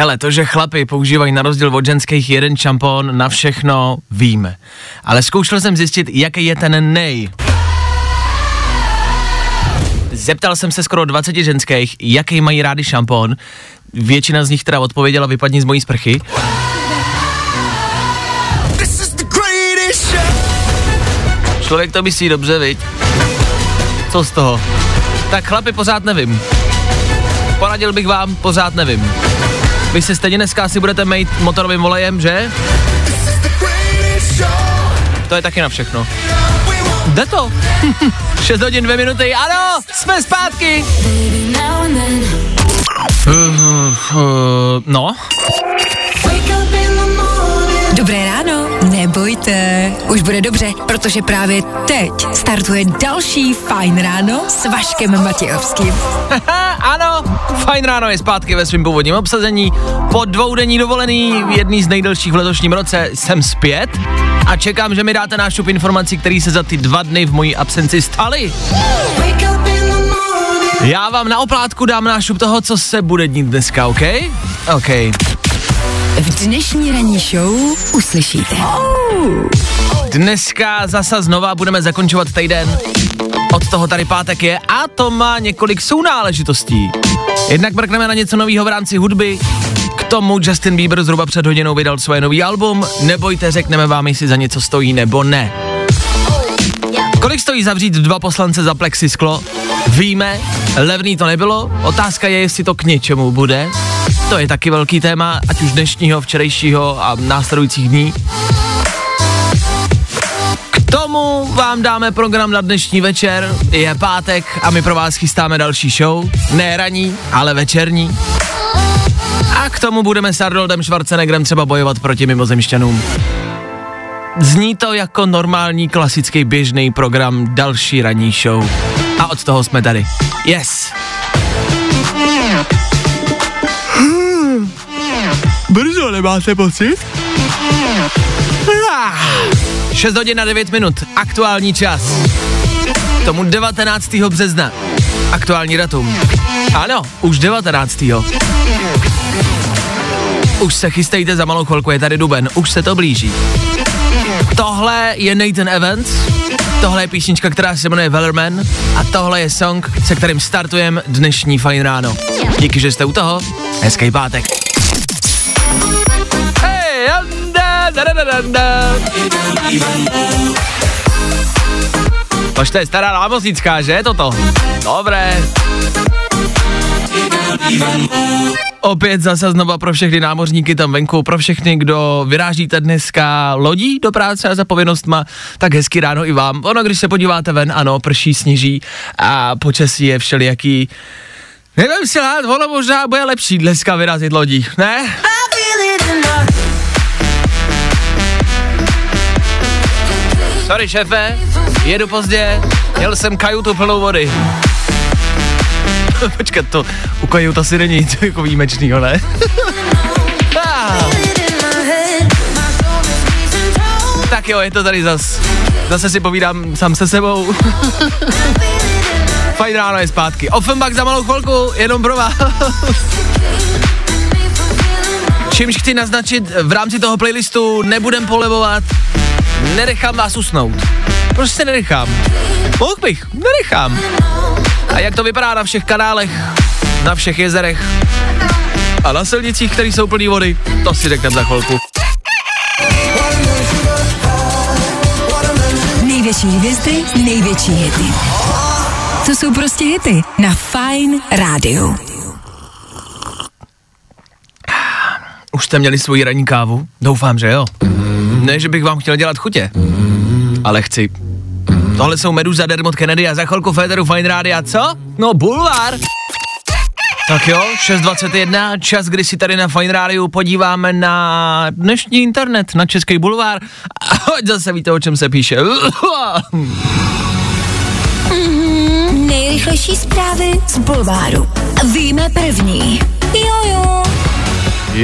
Hele, to, že chlapy používají na rozdíl od ženských jeden šampon na všechno, víme. Ale zkoušel jsem zjistit, jaký je ten nej. Zeptal jsem se skoro 20 ženských, jaký mají rádi šampon. Většina z nich teda odpověděla vypadni z mojí sprchy. Člověk to myslí dobře, viď? Co z toho? Tak chlapi pořád nevím. Poradil bych vám, pořád nevím. Vy se stejně dneska asi budete mít motorovým volejem, že? To je taky na všechno. Jde to? 6 hodin, 2 minuty, ano, jsme zpátky. Uh, uh, no. Dobré ráno, nebojte, už bude dobře, protože právě teď startuje další Fajn ráno s Vaškem Matějovským. ano, fajn ráno je zpátky ve svém původním obsazení. Po dvoudenní dovolený, jedný z nejdelších v letošním roce, jsem zpět a čekám, že mi dáte nášup informací, které se za ty dva dny v mojí absenci staly. Já vám na oplátku dám nášup toho, co se bude dít dneska, OK? OK. V dnešní ranní show uslyšíte. Dneska zasa znova budeme zakončovat týden. Od toho tady pátek je a to má několik sounáležitostí. Jednak mrkneme na něco nového v rámci hudby, k tomu Justin Bieber zhruba před hodinou vydal svoje nový album, nebojte, řekneme vám, jestli za něco stojí nebo ne. Kolik stojí zavřít dva poslance za plexisklo? Víme, levný to nebylo, otázka je, jestli to k něčemu bude. To je taky velký téma, ať už dnešního, včerejšího a následujících dní. Tomu vám dáme program na dnešní večer, je pátek a my pro vás chystáme další show, ne ranní, ale večerní. A k tomu budeme s Arnoldem Schwarzeneggerem třeba bojovat proti mimozemšťanům. Zní to jako normální, klasický, běžný program další ranní show. A od toho jsme tady. Yes. Brzo, nemáte pocit? 6 hodin a 9 minut, aktuální čas. Tomu 19. března. Aktuální datum. Ano, už 19. Už se chystejte za malou chvilku, je tady duben, už se to blíží. Tohle je Nathan Evans, tohle je písnička, která se jmenuje Wellerman a tohle je song, se kterým startujeme dnešní fajn ráno. Díky, že jste u toho, hezký pátek. Tož to je stará námocnická, že toto? Dobré. Opět zase znova pro všechny námořníky tam venku, pro všechny, kdo vyrážíte dneska lodí do práce a za povinnostma, tak hezky ráno i vám. Ono, když se podíváte ven, ano, prší, sněží a počasí je všelijaký. Nevím si lát, ono možná bude lepší dneska vyrazit lodí, ne? Sorry, šéfe, jedu pozdě, měl jsem kajutu plnou vody. Počkat, to u kajut asi není nic jako výjimečnýho, ne? Ah, tak jo, je to tady zas. Zase si povídám sám se sebou. Fajn ráno je zpátky. Offenbach za malou chvilku, jenom pro vás. Čímž chci naznačit, v rámci toho playlistu nebudem polevovat, nenechám vás usnout. Prostě nenechám. Mohl bych, nenechám. A jak to vypadá na všech kanálech, na všech jezerech a na silnicích, které jsou plný vody, to si řekneme za chvilku. Největší hvězdy, největší hity. To jsou prostě hity na Fajn rádiu. Už jste měli svoji ranní kávu? Doufám, že jo. Ne, že bych vám chtěl dělat chutě, ale chci. Tohle jsou Meduza, Dermot Kennedy a za chvilku Féteru Fine Rádia, co? No, bulvár. Tak jo, 6.21, čas, kdy si tady na Fine Rádiu podíváme na dnešní internet, na Český bulvár. A ať zase víte, o čem se píše. Nejrychlejší zprávy z Bulváru. Víme první. Jojo. Jo,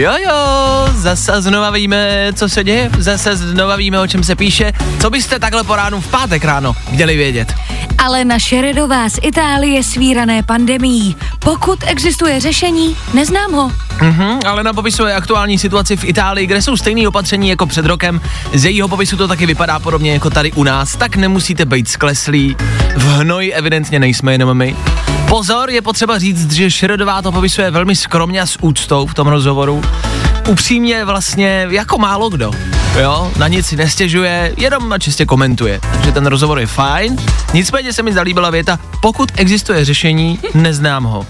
jo, zase znova víme, co se děje, zase znova víme, o čem se píše. Co byste takhle po ránu v pátek ráno měli vědět? Alena Šeredová z Itálie svírané pandemií. Pokud existuje řešení, neznám ho. Mhm, ale na popisuje aktuální situaci v Itálii, kde jsou stejné opatření jako před rokem. Z jejího popisu to taky vypadá podobně jako tady u nás, tak nemusíte být skleslí. V hnoji evidentně nejsme jenom my. Pozor, je potřeba říct, že Šeredová to popisuje velmi skromně a s úctou v tom rozhovoru. Upřímně vlastně jako málo kdo. Jo, na nic si nestěžuje, jenom na čistě komentuje. Takže ten rozhovor je fajn. Nicméně se mi zalíbila věta, pokud existuje řešení, neznám ho.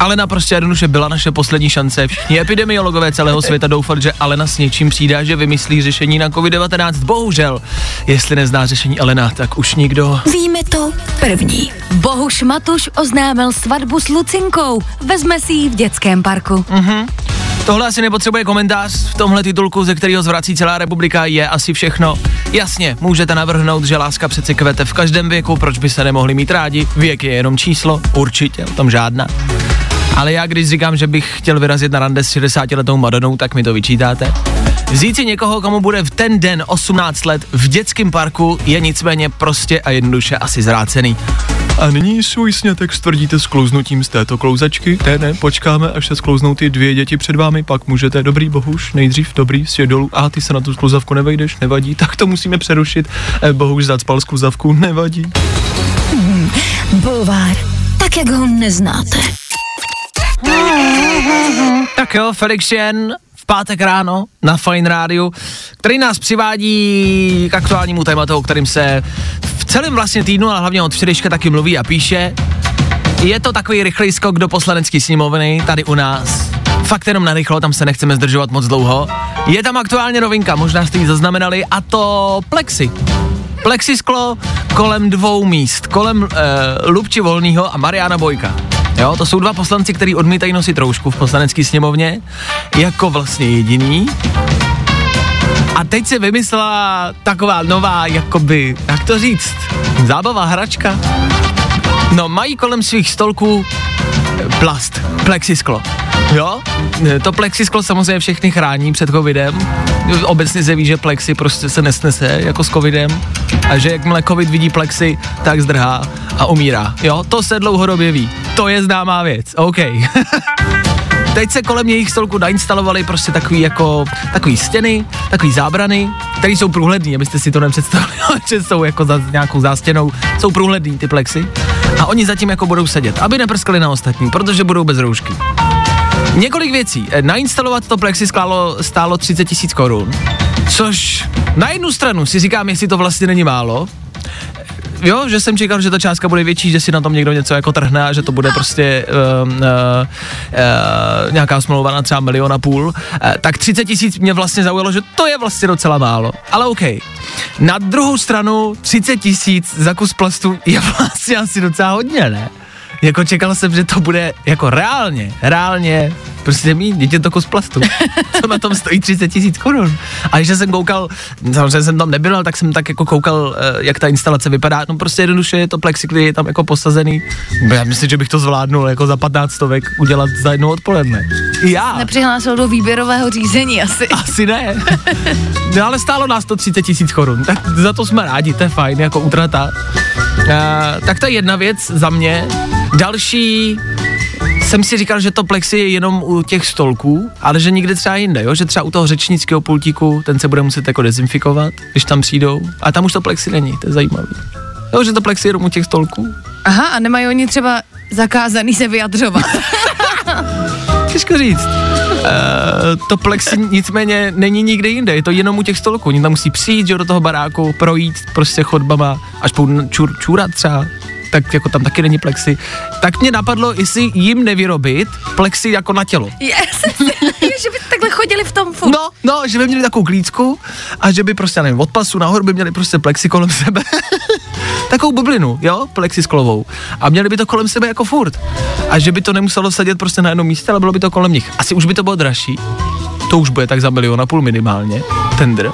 Alena prostě jednoduše byla naše poslední šance. Všichni epidemiologové celého světa doufali, že Alena s něčím přijde, že vymyslí řešení na COVID-19. Bohužel, jestli nezná řešení Alena, tak už nikdo. Víme to první. Bohuš Matuš oznámil svatbu s Lucinkou. Vezme si ji v dětském parku. Tohle asi nepotřebuje komentář, v tomhle titulku, ze kterého zvrací celá republika, je asi všechno. Jasně, můžete navrhnout, že láska přece kvete v každém věku, proč by se nemohli mít rádi, věk je jenom číslo, určitě, o tom žádná. Ale já když říkám, že bych chtěl vyrazit na rande s 60 letou Madonou, tak mi to vyčítáte. Vzít si někoho, komu bude v ten den 18 let v dětském parku, je nicméně prostě a jednoduše asi zrácený. A nyní svůj snětek stvrdíte sklouznutím z této klouzačky? Ne, ne, počkáme, až se sklouznou ty dvě děti před vámi, pak můžete, dobrý bohuž, nejdřív, dobrý, si dolů, a ty se na tu sklouzavku nevejdeš, nevadí, tak to musíme přerušit, eh, bohuž zacpal sklouzavku, nevadí. Bulvár. Tak, jak ho neznáte. Tak jo, Felix Jen pátek ráno na Fine Rádiu, který nás přivádí k aktuálnímu tématu, o kterým se v celém vlastně týdnu, ale hlavně od včerejška taky mluví a píše. Je to takový rychlý skok do poslanecký sněmovny tady u nás. Fakt jenom narychlo, tam se nechceme zdržovat moc dlouho. Je tam aktuálně novinka, možná jste ji zaznamenali, a to Plexi. Plexisklo kolem dvou míst, kolem uh, Lubči Volného a Mariana Bojka. Jo, to jsou dva poslanci, kteří odmítají nosit roušku v poslanecké sněmovně, jako vlastně jediný. A teď se vymyslela taková nová, jakoby, jak to říct, zábava, hračka. No, mají kolem svých stolků plast, plexisklo. Jo, eh, to plexisklo samozřejmě všechny chrání před covidem. Obecně se ví, že plexi prostě se nesnese jako s covidem a že jakmile covid vidí plexi, tak zdrhá a umírá. Jo, to se dlouhodobě ví. To je známá věc, OK. Teď se kolem jejich stolku nainstalovaly prostě takový jako, takový stěny, takový zábrany, které jsou průhledný, abyste si to nepředstavili, že jsou jako za nějakou zástěnou, jsou průhledný ty plexy. A oni zatím jako budou sedět, aby neprskali na ostatní, protože budou bez roušky. Několik věcí. Eh, Nainstalovat to plexi stálo, stálo 30 tisíc korun, což na jednu stranu si říkám, jestli to vlastně není málo, jo, že jsem čekal, že ta částka bude větší, že si na tom někdo něco jako trhne a že to bude prostě uh, uh, uh, nějaká smlouva na třeba milion a půl, uh, tak 30 tisíc mě vlastně zaujalo, že to je vlastně docela málo, ale OK. Na druhou stranu 30 tisíc za kus plastu je vlastně asi docela hodně, ne? Jako čekal jsem, že to bude jako reálně, reálně prostě mít dítě to kus plastu. Co na tom stojí 30 tisíc korun. A když jsem koukal, samozřejmě jsem tam nebyl, ale tak jsem tak jako koukal, eh, jak ta instalace vypadá. No prostě jednoduše je to plexikly je tam jako posazený. Já myslím, že bych to zvládnul jako za 15 stovek udělat za jednou odpoledne. I Já. Nepřihlásil do výběrového řízení asi. Asi ne. No ale stálo nás to 30 tisíc korun, tak za to jsme rádi, to je fajn, jako utrata. Uh, tak to je jedna věc za mě. Další, jsem si říkal, že to plexi je jenom u těch stolků, ale že někde třeba jinde, jo? že třeba u toho řečnického pultíku, ten se bude muset jako dezinfikovat, když tam přijdou, a tam už to plexi není, to je zajímavý. Jo, že to plexi je jenom u těch stolků. Aha, a nemají oni třeba zakázaný se vyjadřovat. Těžko říct. Uh, to plexi nicméně není nikde jinde, je to jenom u těch stolků. Oni tam musí přijít, že do toho baráku, projít prostě chodbama, až po čur, čůrat třeba, tak jako tam taky není plexi. Tak mě napadlo, jestli jim nevyrobit plexi jako na tělo. yes, že by takhle chodili v tom furt. No, no, že by měli takovou klícku a že by prostě, nevím, od pasu nahoru by měli prostě plexi kolem sebe. Takovou bublinu, jo, plexisklovou. A měli by to kolem sebe jako furt. A že by to nemuselo sedět prostě na jednom místě, ale bylo by to kolem nich. Asi už by to bylo dražší. To už bude tak za milion a půl minimálně, tender.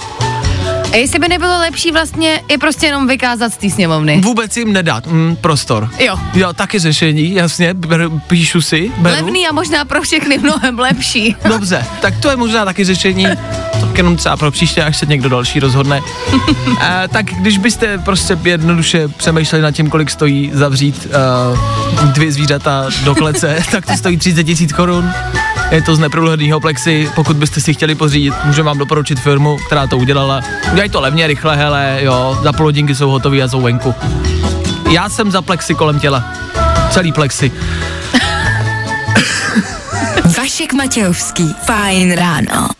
A jestli by nebylo lepší vlastně je prostě jenom vykázat z té sněmovny. Vůbec jim nedat mm, prostor. Jo. Jo, taky řešení, jasně, beru, píšu si, beru. Levný a možná pro všechny mnohem lepší. Dobře, tak to je možná taky řešení, jenom třeba pro příště, až se někdo další rozhodne. e, tak když byste prostě jednoduše přemýšleli nad tím, kolik stojí zavřít uh, dvě zvířata do klece, tak to stojí 30 tisíc korun. Je to z neprůhledného plexy, pokud byste si chtěli pořídit, můžu vám doporučit firmu, která to udělala. Udělají to levně, rychle, hele, jo, za půl hodinky jsou hotový a jsou venku. Já jsem za plexy kolem těla. Celý plexy. Vašek Matějovský. Fajn ráno.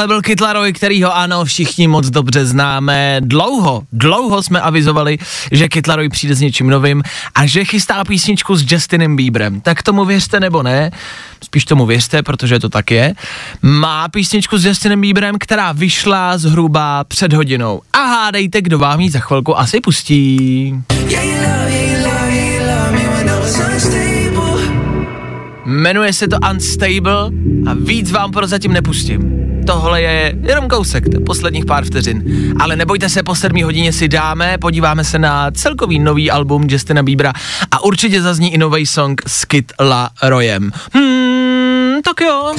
Tohle byl Kytlaroj, kterýho ano, všichni moc dobře známe. Dlouho, dlouho jsme avizovali, že Kytlaroj přijde s něčím novým a že chystá písničku s Justinem Bieberem. Tak tomu věřte nebo ne, spíš tomu věřte, protože to tak je. Má písničku s Justinem Bieberem, která vyšla zhruba před hodinou. A hádejte, kdo vám ji za chvilku asi pustí. Yeah, you love, you love, you love Jmenuje se to Unstable a víc vám prozatím nepustím. Tohle je jenom kousek, posledních pár vteřin. Ale nebojte se, po sedmí hodině si dáme, podíváme se na celkový nový album Justina Biebera a určitě zazní i nový song s Kid La Royem. Hmm, tak jo.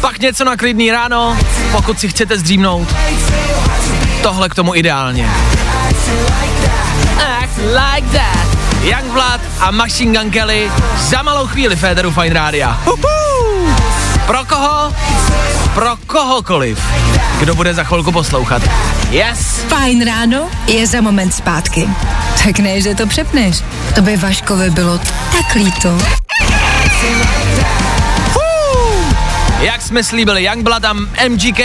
Pak něco na klidný ráno, pokud si chcete zdřímnout. Tohle k tomu ideálně. Act like that. Youngblood a Machine Gun Kelly za malou chvíli Féteru Fine Rádia. Pro koho? Pro kohokoliv, kdo bude za chvilku poslouchat. Yes! Fajn ráno je za moment zpátky. Tak ne, že to přepneš. To by Vaškovi bylo tak líto. Jak jsme slíbili Youngblood a MGK,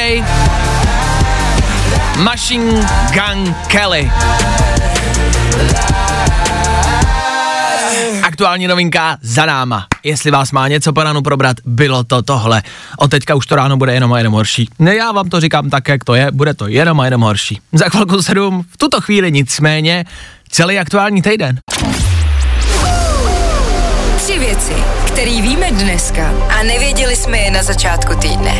Machine Gun Kelly. Aktuální novinka za náma. Jestli vás má něco po ránu probrat, bylo to tohle. Od teďka už to ráno bude jenom a jenom horší. Ne, já vám to říkám tak, jak to je, bude to jenom a jenom horší. Za chvilku sedm, v tuto chvíli nicméně, celý aktuální týden. Tři věci, které víme dneska a nevěděli jsme je na začátku týdne.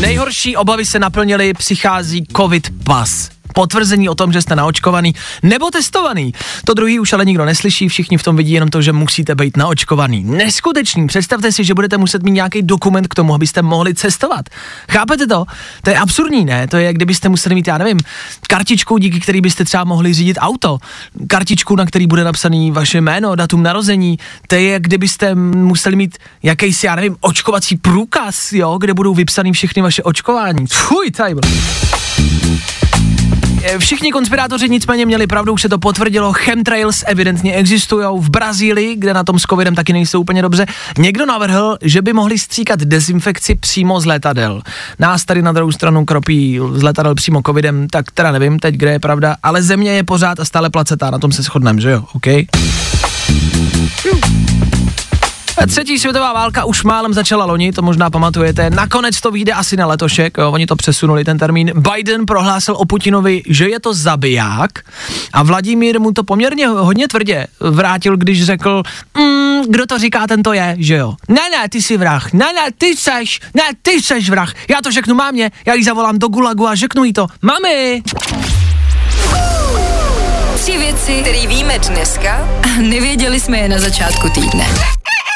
Nejhorší obavy se naplnily, přichází covid pas. Potvrzení o tom, že jste naočkovaný nebo testovaný. To druhý už ale nikdo neslyší, všichni v tom vidí jenom to, že musíte být naočkovaný. Neskutečný, představte si, že budete muset mít nějaký dokument k tomu, abyste mohli cestovat. Chápete to? To je absurdní, ne? To je, kdybyste museli mít, já nevím, kartičku, díky který byste třeba mohli řídit auto. Kartičku, na který bude napsaný vaše jméno, datum narození. To je, kdybyste museli mít jakýsi, já nevím, očkovací průkaz, jo, kde budou vypsaný všechny vaše očkování. Fuj, tady Všichni konspirátoři nicméně měli pravdu, už se to potvrdilo, chemtrails evidentně existují v Brazílii, kde na tom s covidem taky nejsou úplně dobře. Někdo navrhl, že by mohli stříkat dezinfekci přímo z letadel. Nás tady na druhou stranu kropí z letadel přímo covidem, tak teda nevím teď, kde je pravda, ale země je pořád a stále placetá, na tom se shodneme, že jo, OK? A Třetí světová válka už málem začala loni, to možná pamatujete. Nakonec to vyjde asi na letošek, jo, oni to přesunuli ten termín. Biden prohlásil o Putinovi, že je to zabiják a Vladimír mu to poměrně hodně tvrdě vrátil, když řekl, mm, kdo to říká, ten to je, že jo. Ne, ne, ty jsi vrah, ne, ne, ty seš, ne, ty seš vrah. Já to řeknu mámě, já jí zavolám do gulagu a řeknu jí to. Mami! Tři věci, které víme dneska a nevěděli jsme je na začátku týdne.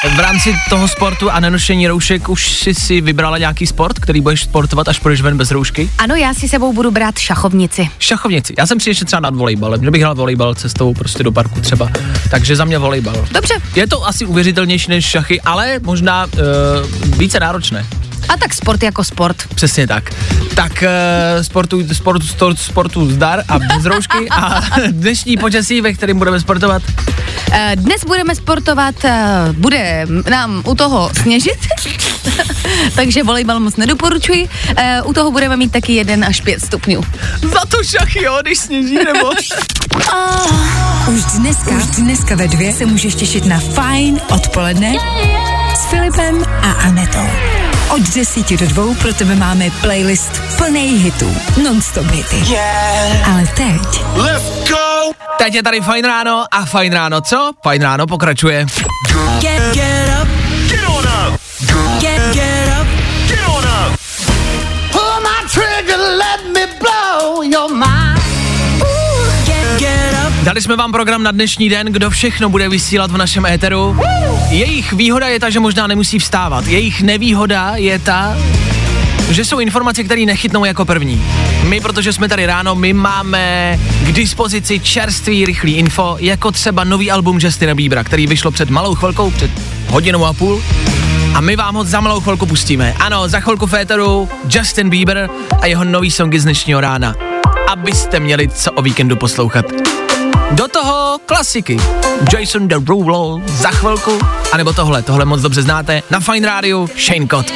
V rámci toho sportu a nenošení roušek už jsi si vybrala nějaký sport, který budeš sportovat, až půjdeš ven bez roušky? Ano, já si sebou budu brát šachovnici. Šachovnici. Já jsem přišel třeba nad volejbalem, že bych hrál volejbal cestou prostě do parku třeba. Takže za mě volejbal. Dobře. Je to asi uvěřitelnější než šachy, ale možná uh, více náročné. A tak sport jako sport. Přesně tak. Tak uh, sportu, sportu, sportu, sportu zdar a bez roušky a dnešní počasí, ve kterém budeme sportovat. Eh, Dnes budeme sportovat, eh, bude nám u toho sněžit. Takže volejbal moc nedoporučuji. U toho budeme mít taky 1 až 5 stupňů. Za to však jo, když sněží nebo... Už dneska, už dneska ve dvě se můžeš těšit na Fine odpoledne s Filipem a Anetou. Od desíti do dvou pro tebe máme playlist plný hitů. Non-stop hity. Yeah. Ale teď Let's go. Teď je tady Fajn ráno a Fajn ráno co? Fajn ráno pokračuje. Get, get up. Get on up. Get, get up. Get on up. Pull my trigger, let me blow your mind. Dali jsme vám program na dnešní den, kdo všechno bude vysílat v našem éteru. Jejich výhoda je ta, že možná nemusí vstávat. Jejich nevýhoda je ta, že jsou informace, které nechytnou jako první. My, protože jsme tady ráno, my máme k dispozici čerstvý, rychlý info, jako třeba nový album Justina Biebera, který vyšlo před malou chvilkou, před hodinou a půl. A my vám ho za malou chvilku pustíme. Ano, za chvilku féteru Justin Bieber a jeho nový songy z dnešního rána. Abyste měli co o víkendu poslouchat. Do toho klasiky. Jason Derulo za chvilku, anebo tohle, tohle moc dobře znáte, na Fine Radio Shane Cott.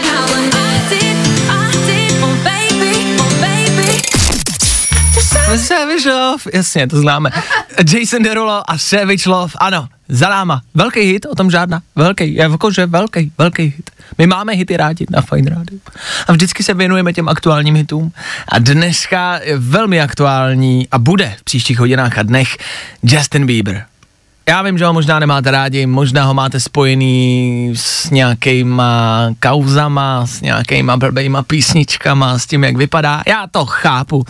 Savage Love, jasně, to známe. Jason Derulo a Savage Love, ano, za náma. Velký hit, o tom žádná. Velký, jakože velký, velký hit. My máme hity rádi na Fine Radio. A vždycky se věnujeme těm aktuálním hitům. A dneska je velmi aktuální a bude v příštích hodinách a dnech Justin Bieber. Já vím, že ho možná nemáte rádi, možná ho máte spojený s nějakýma kauzama, s nějakýma blbejma písničkama, s tím, jak vypadá. Já to chápu,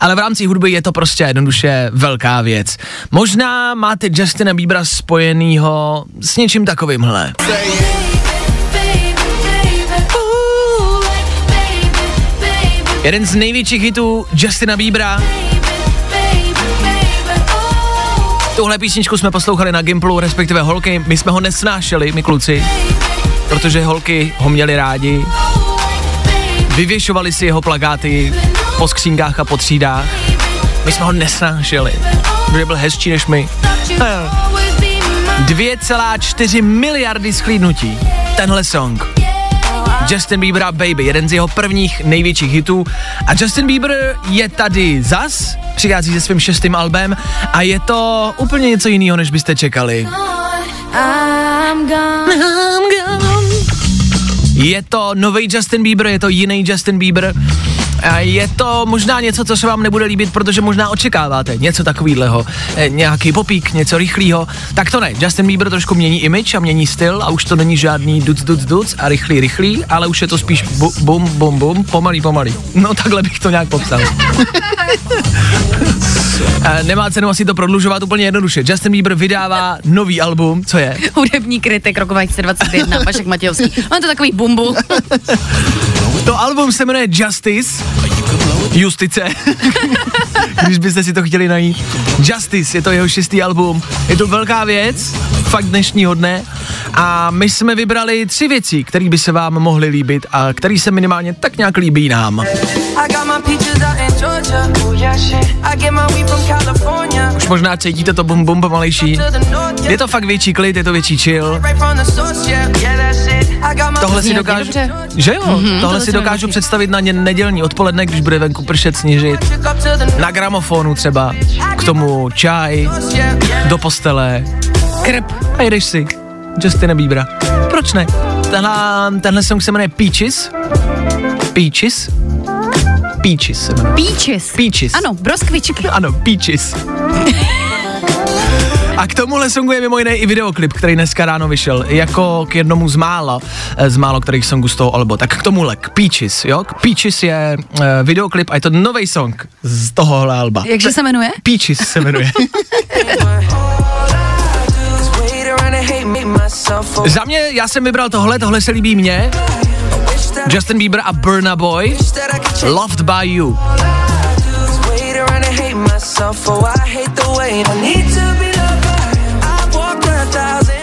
ale v rámci hudby je to prostě jednoduše velká věc. Možná máte Justina Biebera spojenýho s něčím takovýmhle. Jeden z největších hitů Justina Biebera. Tuhle písničku jsme poslouchali na Gimplu, respektive holky, my jsme ho nesnášeli, my kluci, protože holky ho měli rádi. Vyvěšovali si jeho plagáty po skřínkách a po třídách. My jsme ho nesnášeli, protože byl hezčí než my. 2,4 miliardy schlídnutí. Tenhle song. Justin Bieber a Baby, jeden z jeho prvních největších hitů. A Justin Bieber je tady zas, přichází se svým šestým albem a je to úplně něco jiného, než byste čekali. Je to nový Justin Bieber, je to jiný Justin Bieber. Je to možná něco, co se vám nebude líbit, protože možná očekáváte něco takového, e, nějaký popík, něco rychlého. Tak to ne, Justin Bieber trošku mění image a mění styl a už to není žádný duc, duc, duc a rychlý, rychlý, ale už je to spíš bu, bum, bum, bum, pomalý, pomalý. No takhle bych to nějak popsal. E, Nemá cenu asi to prodlužovat úplně jednoduše. Justin Bieber vydává nový album, co je? Hudební kritik roku 2021, Vašek Matějovský. On to takový bumbu. To album se jmenuje Justice. Justice. Když byste si to chtěli najít. Justice je to jeho šestý album. Je to velká věc, fakt dnešního dne. A my jsme vybrali tři věci, které by se vám mohly líbit a které se minimálně tak nějak líbí nám. I got my Oh yeah, shit. I get my weed from California. Už možná cítíte to bum bum pomalejší. To the north, yeah. Je to fakt větší klid, je to větší chill. Right from the source, yeah. Yeah, that's it. I got my Tohle si dokážu, že jo, tohle tohle si dokážu představit na ně- nedělní odpoledne, když bude venku pršet, sněžit. the Na gramofonu třeba, k tomu čaj, north, yeah. Yeah. do postele, krp a jedeš si Justina Biebera. Proč ne? Tenhle, tenhle song se jmenuje Peaches. Peaches? Peaches se jmenuje. Peaches. Peaches. Ano, broskvičky. Ano, Peaches. A k tomuhle songu je mimo jiné i videoklip, který dneska ráno vyšel, jako k jednomu z mála, eh, z málo kterých songů z toho alba. Tak k tomuhle, k Peaches, jo? K Peaches je uh, videoklip a je to nový song z tohohle alba. Jakže se jmenuje? Peaches se jmenuje. Za mě, já jsem vybral tohle, tohle se líbí mně. Justin Bieber a Burna Boy. Loved by You.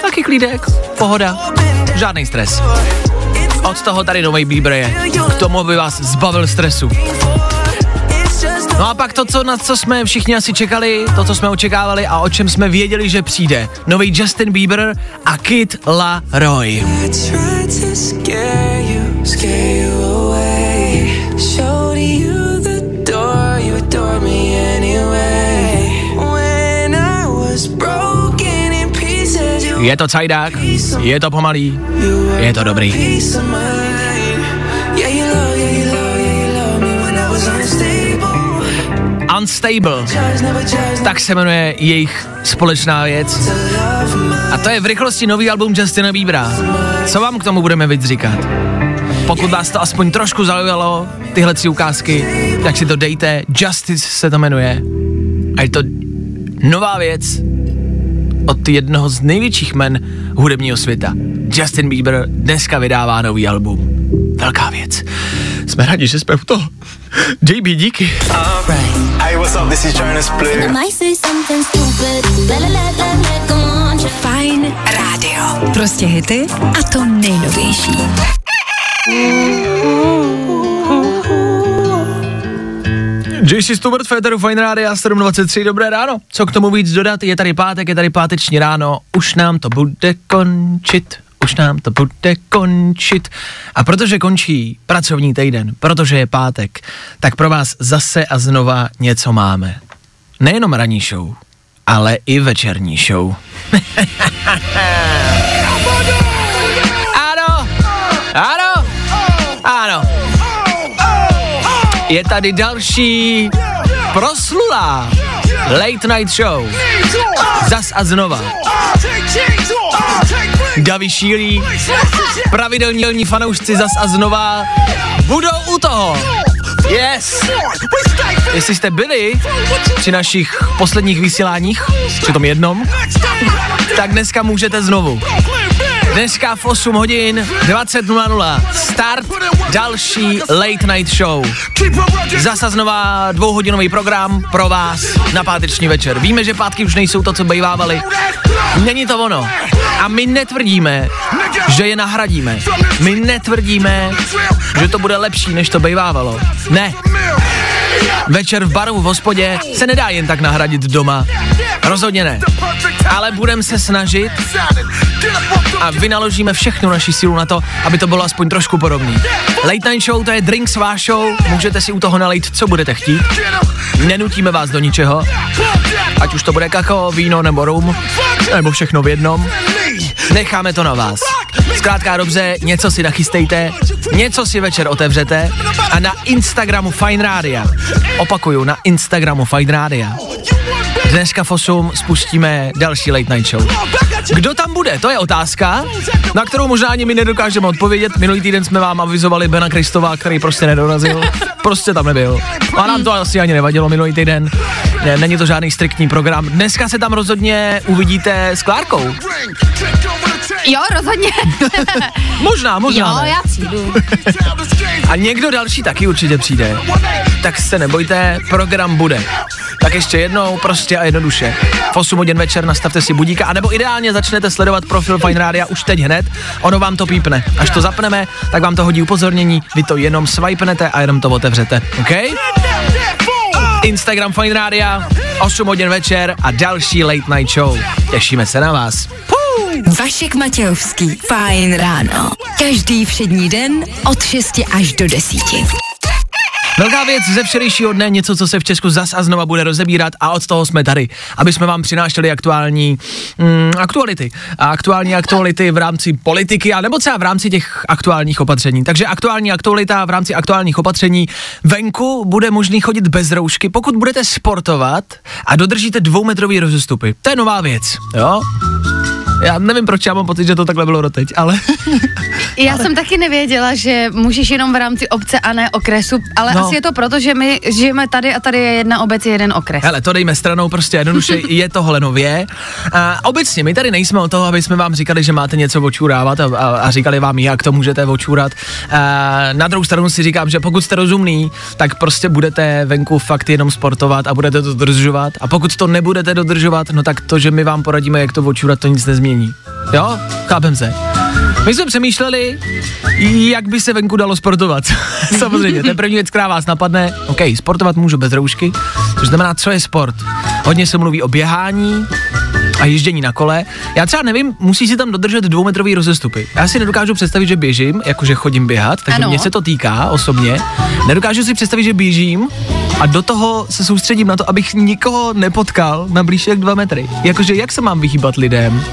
Taky klídek, pohoda, žádný stres. Od toho tady nový Bieber je. K tomu by vás zbavil stresu. No a pak to, co, na co jsme všichni asi čekali, to, co jsme očekávali a o čem jsme věděli, že přijde. Nový Justin Bieber a Kid Laroi. I Je to cajdák, je to pomalý, je to dobrý. unstable. Tak se jmenuje jejich společná věc. A to je v rychlosti nový album Justina Biebera. Co vám k tomu budeme víc říkat? Pokud vás to aspoň trošku zaujalo, tyhle tři ukázky, tak si to dejte. Justice se to jmenuje. A je to nová věc od jednoho z největších men hudebního světa. Justin Bieber dneska vydává nový album. Velká věc. Jsme rádi, že jsme u toho. JB, díky. Hey, what's up? This is Jonas. Fajn rádio. Prostě hity a to nejnovější. JC Stubert, Féteru Fine Rádia 723, dobré ráno. Co k tomu víc dodat, je tady pátek, je tady páteční ráno, už nám to bude končit, už nám to bude končit. A protože končí pracovní týden, protože je pátek, tak pro vás zase a znova něco máme. Nejenom ranní show, ale i večerní show. Je tady další proslulá late night show. Zas a znova. Davy šílí, pravidelní fanoušci zas a znova budou u toho. Yes! Jestli jste byli při našich posledních vysíláních, při tom jednom, tak dneska můžete znovu. Dneska v 8 hodin 20.00 start další late night show. Zasa znova dvouhodinový program pro vás na páteční večer. Víme, že pátky už nejsou to, co bývávaly. Není to ono. A my netvrdíme, že je nahradíme. My netvrdíme, že to bude lepší, než to bývávalo. Ne. Večer v baru v hospodě se nedá jen tak nahradit doma. Rozhodně ne. Ale budeme se snažit a vynaložíme všechnu naši sílu na to, aby to bylo aspoň trošku podobný. Late Night Show to je drinks váš show, můžete si u toho nalejt, co budete chtít. Nenutíme vás do ničeho, ať už to bude kakao, víno nebo rum, nebo všechno v jednom. Necháme to na vás. Zkrátka dobře, něco si nachystejte, něco si večer otevřete a na Instagramu Fine Radio, opakuju, na Instagramu Fine Radio, dneska v 8 spustíme další Late Night Show. Kdo tam bude, to je otázka, na kterou možná ani my nedokážeme odpovědět. Minulý týden jsme vám avizovali Bena Kristova, který prostě nedorazil. Prostě tam nebyl. A nám to asi ani nevadilo minulý týden. Ne, není to žádný striktní program. Dneska se tam rozhodně uvidíte s Klárkou. Jo, rozhodně. Možná, možná jo, ne. já přijdu. A někdo další taky určitě přijde. Tak se nebojte, program bude. Tak ještě jednou, prostě a jednoduše. V 8 hodin večer nastavte si budíka, anebo ideálně začnete sledovat profil Fine Rádia už teď hned, ono vám to pípne. Až to zapneme, tak vám to hodí upozornění, vy to jenom swipenete a jenom to otevřete, OK? Instagram Fine Rádia, 8 hodin večer a další Late Night Show. Těšíme se na vás. Vašek Matějovský. Fajn ráno. Každý všední den od 6 až do 10. Velká věc ze včerejšího dne, něco, co se v Česku zas a znova bude rozebírat a od toho jsme tady, aby jsme vám přinášeli aktuální mm, aktuality. A aktuální aktuality v rámci politiky, a nebo třeba v rámci těch aktuálních opatření. Takže aktuální aktualita v rámci aktuálních opatření. Venku bude možný chodit bez roušky, pokud budete sportovat a dodržíte dvoumetrový rozestupy. To je nová věc, jo? Já nevím, proč já mám pocit, že to takhle bylo doteď, ale Já jsem taky nevěděla, že můžeš jenom v rámci obce a ne okresu, ale No. asi je to proto, že my žijeme tady a tady je jedna obec, je jeden okres. Hele, to dejme stranou, prostě jednoduše je tohle nově. A obecně, my tady nejsme o toho, aby jsme vám říkali, že máte něco očurávat a, a, a říkali vám, jak to můžete očurat. A na druhou stranu si říkám, že pokud jste rozumný, tak prostě budete venku fakt jenom sportovat a budete to dodržovat. A pokud to nebudete dodržovat, no tak to, že my vám poradíme, jak to očurat, to nic nezmění. Jo? Chápem se. My jsme přemýšleli, jak by se venku dalo sportovat. Samozřejmě, to je první věc, která vás napadne. OK, sportovat můžu bez roušky, což znamená, co je sport. Hodně se mluví o běhání, a ježdění na kole. Já třeba nevím, musí si tam dodržet dvoumetrový rozestupy. Já si nedokážu představit, že běžím, jakože chodím běhat, takže Ano. mě se to týká osobně. Nedokážu si představit, že běžím a do toho se soustředím na to, abych nikoho nepotkal na blíž jak dva metry. Jakože jak se mám vyhýbat lidem?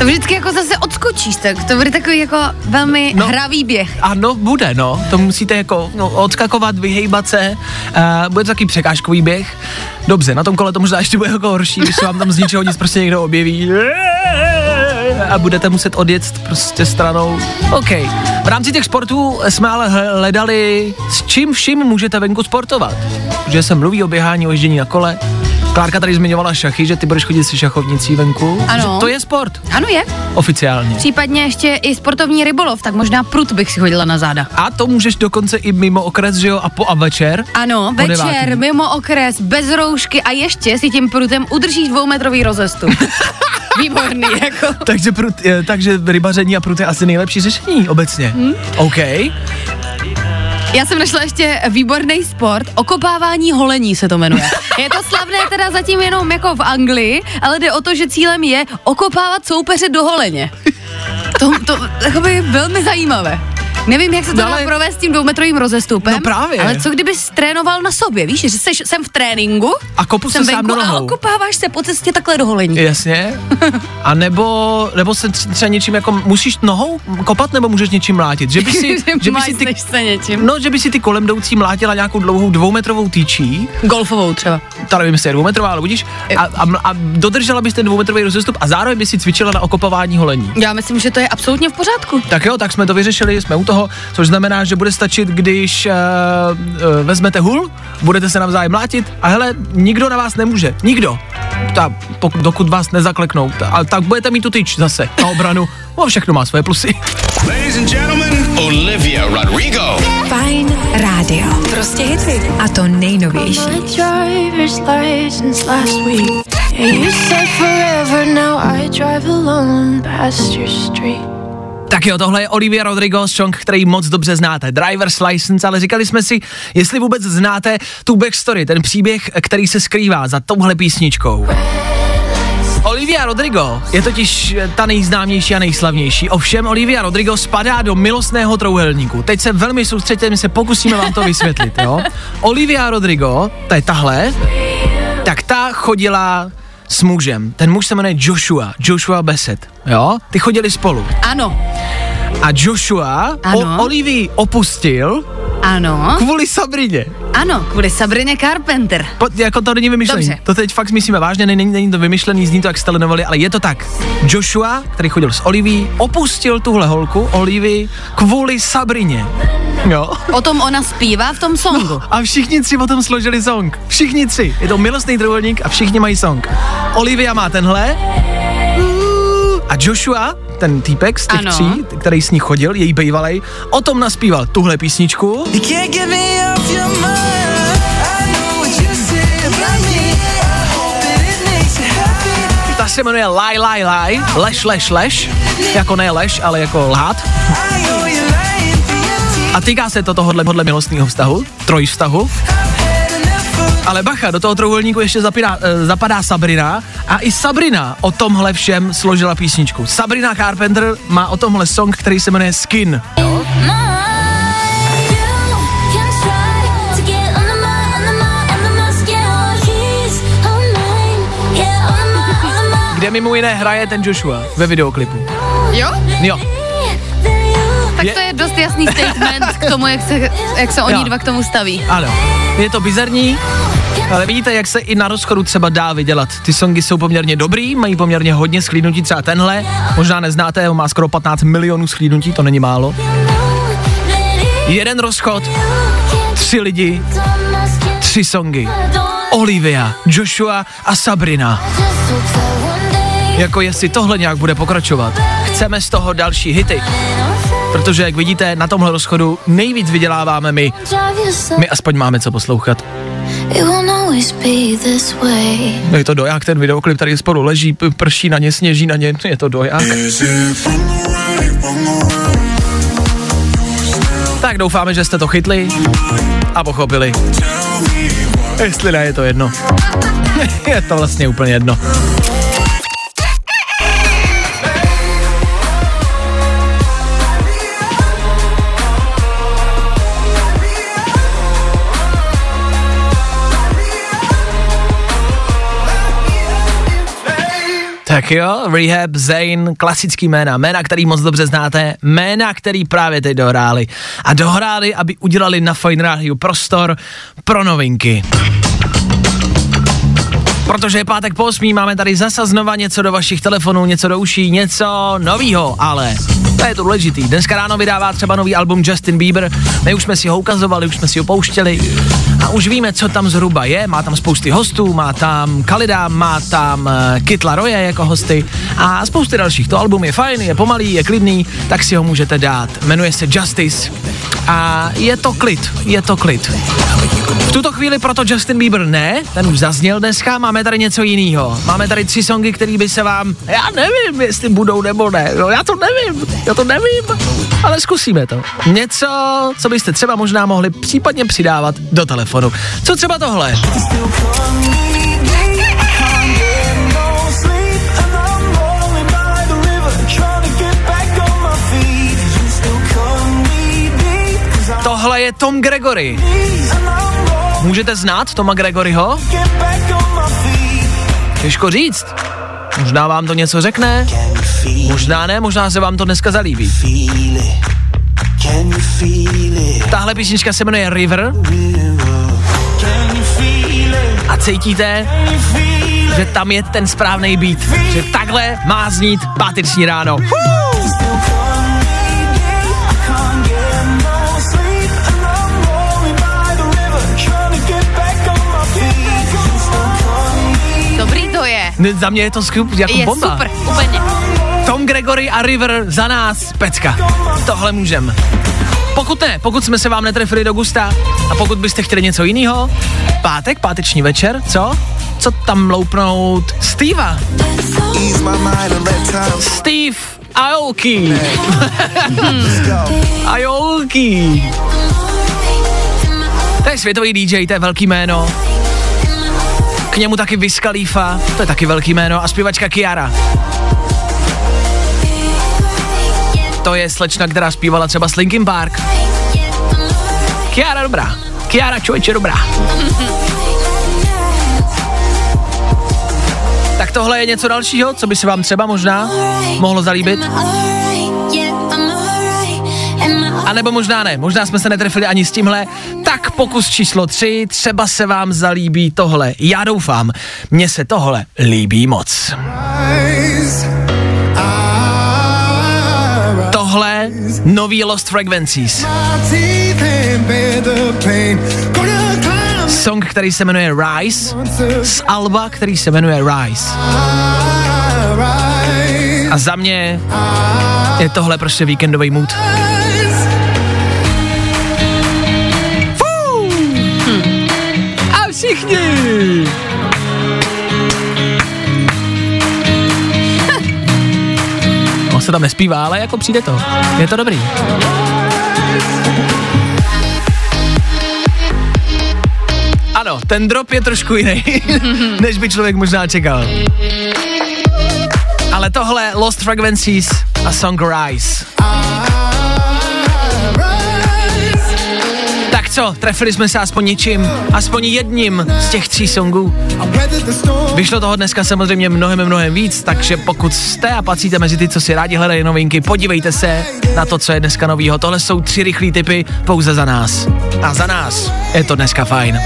To vždycky jako zase odskočíš, tak to bude takový jako velmi No. hravý běh. Ano, bude, no. To musíte jako no, odskakovat, vyhejbat se. Uh, bude to taky překážkový běh. Dobře, na tom kole to možná ještě bude jako horší, když se vám tam z ničeho nic prostě někdo objeví. A budete muset odjet prostě stranou. OK. V rámci těch sportů jsme ale hledali, s čím vším můžete venku sportovat. Že se mluví o běhání, o ježdění na kole. Klárka tady zmiňovala šachy, že ty budeš chodit se šachovnicí venku. Ano. Že to je sport, Ano je. oficiálně. Případně ještě i sportovní rybolov, tak možná prut bych si hodila na záda. A to můžeš dokonce i mimo okres, že jo, a po a večer. Ano, Po večer, devátý. mimo okres, bez roušky a ještě si tím prutem udržíš dvoumetrový rozestup. Výborný, jako. Takže, prut, takže rybaření a prut je asi nejlepší řešení obecně. Hmm? OK. Já jsem našla ještě výborný sport, okopávání holení se to jmenuje. Je to slavné teda zatím jenom jako v Anglii, ale jde o to, že cílem je okopávat soupeře do holeně. To, to jakoby velmi zajímavé. Nevím, jak se to No dá ale- provést s tím dvoumetrovým rozestupem. No právě. Ale co kdybys trénoval na sobě, víš, že jsi, jsem v tréninku, A kopu jsem se sám venku a okopáváš se po cestě takhle do holení. Jasně. A nebo, nebo se tř- třeba něčím jako, musíš nohou kopat, nebo můžeš něčím mlátit? Že by si, že by si ty, se něčím. no, že by si ty kolem jdoucí mlátila nějakou dlouhou dvoumetrovou týčí, Golfovou třeba. ta nevím, jestli je dvoumetrová, ale budíš, a, a, a dodržela bys ten dvoumetrový rozestup a zároveň by si cvičila na okopování holení. Já myslím, že to je absolutně v pořádku. Tak jo, tak jsme to vyřešili, jsme u toho, což znamená, že bude stačit, když uh, uh, vezmete hul, budete se navzájem mlátit a hele, nikdo na vás nemůže, nikdo. Ta, pokud, dokud vás nezakleknou, ta, a tak budete mít tu tyč zase na obranu. No, všechno má svoje plusy. Ladies and gentlemen, Olivia Rodrigo. Fajn rádio. Prostě hity. A to nejnovější. Yeah, you said forever, now I drive alone past your street. Tak jo, tohle je Olivia Rodrigo, song, který moc dobře znáte, Driver's License, ale říkali jsme si, jestli vůbec znáte tu backstory, ten příběh, který se skrývá za touhle písničkou. Olivia Rodrigo je totiž ta nejznámější a nejslavnější. Ovšem Olivia Rodrigo spadá do milostného trouhelníku. Teď se velmi soustředěte, my se pokusíme vám to vysvětlit, jo. Olivia Rodrigo, ta je tahle, tak ta chodila s mužem. Ten muž se jmenuje Joshua, Joshua Bassett, jo. Ty chodili spolu. Ano, A Joshua Ano. o Olivii opustil ano, kvůli Sabrině. ano, kvůli Sabrině Carpenter. Po, jako to není vymyšlený. Dobře. To teď fakt myslíme vážně, není, není to vymyšlený, zní to jak stelenovali, ale je to tak. Joshua, který chodil s Oliví, opustil tuhle holku, Olivii, kvůli Sabrině. Jo. O tom ona zpívá v tom songu. A všichni tři potom složili song. Všichni tři. Je to milostný trojúhelník a všichni mají song. Olivia má tenhle. A Joshua, ten týpek z těch Ano. tří, který s ní chodil, její bejvalej, o tom naspíval tuhle písničku. Ta se jmenuje Lie, Lie, Lie, Leš, Leš, Leš, jako ne Leš, ale jako lhát. A týká se to tohohle podle milostného vztahu, trojvztahu. Ale bacha, do toho trojuhelníku ještě zapadá, uh, zapadá Sabrina a i Sabrina o tomhle všem složila písničku. Sabrina Carpenter má o tomhle song, který se jmenuje Skin. Kde mimo jiné hraje ten Joshua ve videoklipu. Jo? Jo, Tak Je- to je dost jasný statement k tomu, jak se, jak se oni Jo. dva k tomu staví. ano. Je to bizarní, ale vidíte, jak se i na rozchodu třeba dá vydělat. Ty songy jsou poměrně dobrý, mají poměrně hodně schlídnutí, třeba tenhle, možná neznáte, on má skoro 15 milionů schlídnutí, to není málo. Jeden rozchod, tři lidi, tři songy. Olivia, Joshua a Sabrina. Jako jestli tohle nějak bude pokračovat. Chceme z toho další hity. Protože, jak vidíte, na tomhle rozchodu nejvíc vyděláváme my. My aspoň máme co poslouchat. No je to doják, ten videoklip tady spolu leží, prší na ně, sněží na ně, je to doják. Tak doufáme, že jste to chytli a pochopili. Jestli ne, je to jedno. je to vlastně úplně jedno. Tak jo, Rehab, Zayn, klasický jména, jména, který moc dobře znáte, jména, který právě teď dohráli. A dohráli, aby udělali na Fine Radio prostor pro novinky. Protože je pátek po 8, máme tady zase znova něco do vašich telefonů, něco do uší, něco novýho, ale to je to důležitý. Dneska ráno vydává třeba nový album Justin Bieber, my už jsme si ho ukazovali, už jsme si ho pouštěli a už víme, co tam zhruba je. Má tam spousty hostů, má tam Kalida, má tam uh, Kytla Roje jako hosty a spousty dalších. To album je fajn, je pomalý, je klidný, tak si ho můžete dát. Jmenuje se Justice a je to klid, je to klid. V tuto chvíli proto Justin Bieber ne, ten už zazněl dneska, máme tady něco jiného. Máme tady tři songy, které by se vám, já nevím, jestli budou nebo ne, no já to nevím, já to nevím, ale zkusíme to. Něco, co byste třeba možná mohli případně přidávat do telefonu. Co třeba tohle? Tohle je Tom Gregory. Můžete znát Toma Gregoryho? Těžko říct. Možná vám to něco řekne, možná ne, možná se vám to dneska zalíbí. Tahle písnička se jmenuje River a cítíte, že tam je ten správný beat, že takhle má znít páteční ráno. Dobrý to je. Ne, za mě je to skup, jako Je bomba. super, úplně. Tom Gregory a River za nás, pecka. Tohle můžem. Pokud ne, pokud jsme se vám netrefili do gusta a pokud byste chtěli něco jiného, pátek, páteční večer, co? Co tam loupnout? Steva. Steve Aoki. Aoki. To je světový DJ, to je velký jméno. K němu taky Wiz Khalifa, to je taky velký jméno, a zpěvačka Kiara. To je slečna, která zpívala třeba s Linkin Park. Kiara dobrá. Kiara člověče dobrá. tak tohle je něco dalšího, co by se vám třeba možná mohlo zalíbit. A nebo možná ne, možná jsme se netrefili ani s tímhle. Tak pokus číslo tři, třeba se vám zalíbí tohle. Já doufám, mně se tohle líbí moc. Tohle nový Lost Frequencies. Song, který se jmenuje Rise, z Alba, který se jmenuje Rise. A za mě je tohle prostě víkendový mood. Fú! A všichni! Se tam nespívá, ale jako přijde to. Je to dobrý. Ano, ten drop je trošku jiný, než by člověk možná čekal. Ale tohle Lost Frequencies a Song Rise. Co, trefili jsme se aspoň něčím, aspoň jedním z těch tří songů. Vyšlo toho dneska samozřejmě mnohem, mnohem víc, takže pokud jste a patříte mezi ty, co si rádi hledají novinky, podívejte se na to, co je dneska novýho. Tohle jsou tři rychlé typy pouze za nás. A za nás je to dneska fajn.